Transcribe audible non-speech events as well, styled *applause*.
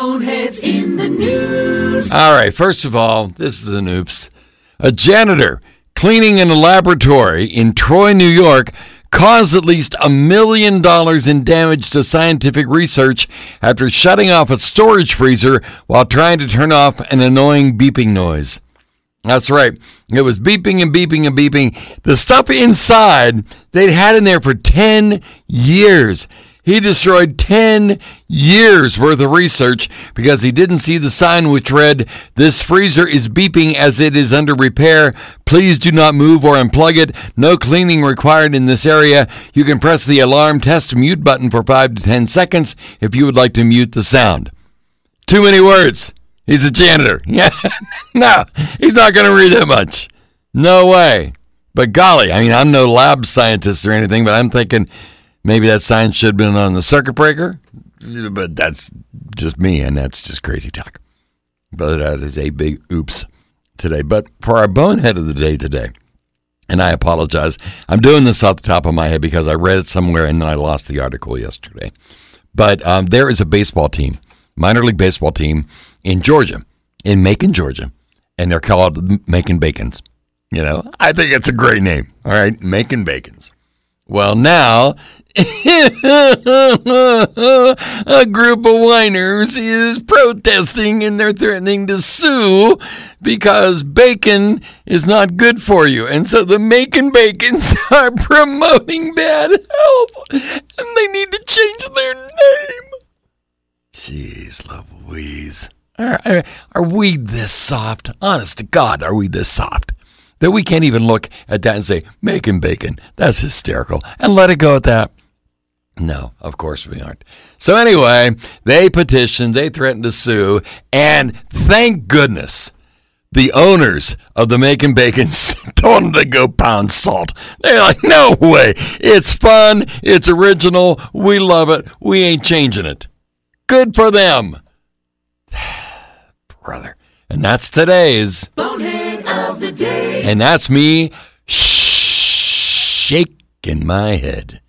Boneheads in the news. All right, first of all, this is an oops. A janitor cleaning in a laboratory in Troy, New York, caused at least a million dollars in damage to scientific research after shutting off a storage freezer while trying to turn off an annoying beeping noise. That's right. It was beeping and beeping and beeping. The stuff inside they'd had in there for 10 years. He destroyed 10 years worth of research because he didn't see the sign which read, This freezer is beeping as it is under repair. Please do not move or unplug it. No cleaning required in this area. You can press the alarm test mute button for 5 to 10 seconds if you would like to mute the sound. Too many words. He's a janitor. *laughs* Yeah. no, he's not going to read that much. No way. But golly, I mean, I'm no lab scientist or anything, but I'm thinking maybe that sign should have been on the circuit breaker. But that's just me, and that's just crazy talk. But that is a big oops today. But for our bonehead of the day today, and I apologize, I'm doing this off the top of my head because I read it somewhere and then I lost the article yesterday. But um, there is a baseball team, minor league baseball team in Georgia, in Macon, Georgia, and they're called the Macon Bacons. You know, I think it's a great name. All right, Macon Bacons. Well, now *laughs* a group of whiners is protesting and they're threatening to sue because bacon is not good for you. And so the Macon Bacons *laughs* are promoting bad health and they need to change their name. Jeez Louise. Are, are, are we this soft? Honest to God, are we this soft? That we can't even look at that and say, Macon Bacon, that's hysterical, and let it go at that. No, of course we aren't. So anyway, they petitioned, they threatened to sue, and thank goodness the owners of the Macon Bacons told them to go pound salt. They're like, no way. It's fun. It's original. We love it. We ain't changing it. Good for them. *sighs* Brother. And that's today's. Bonehead of the day. And that's me shaking my head.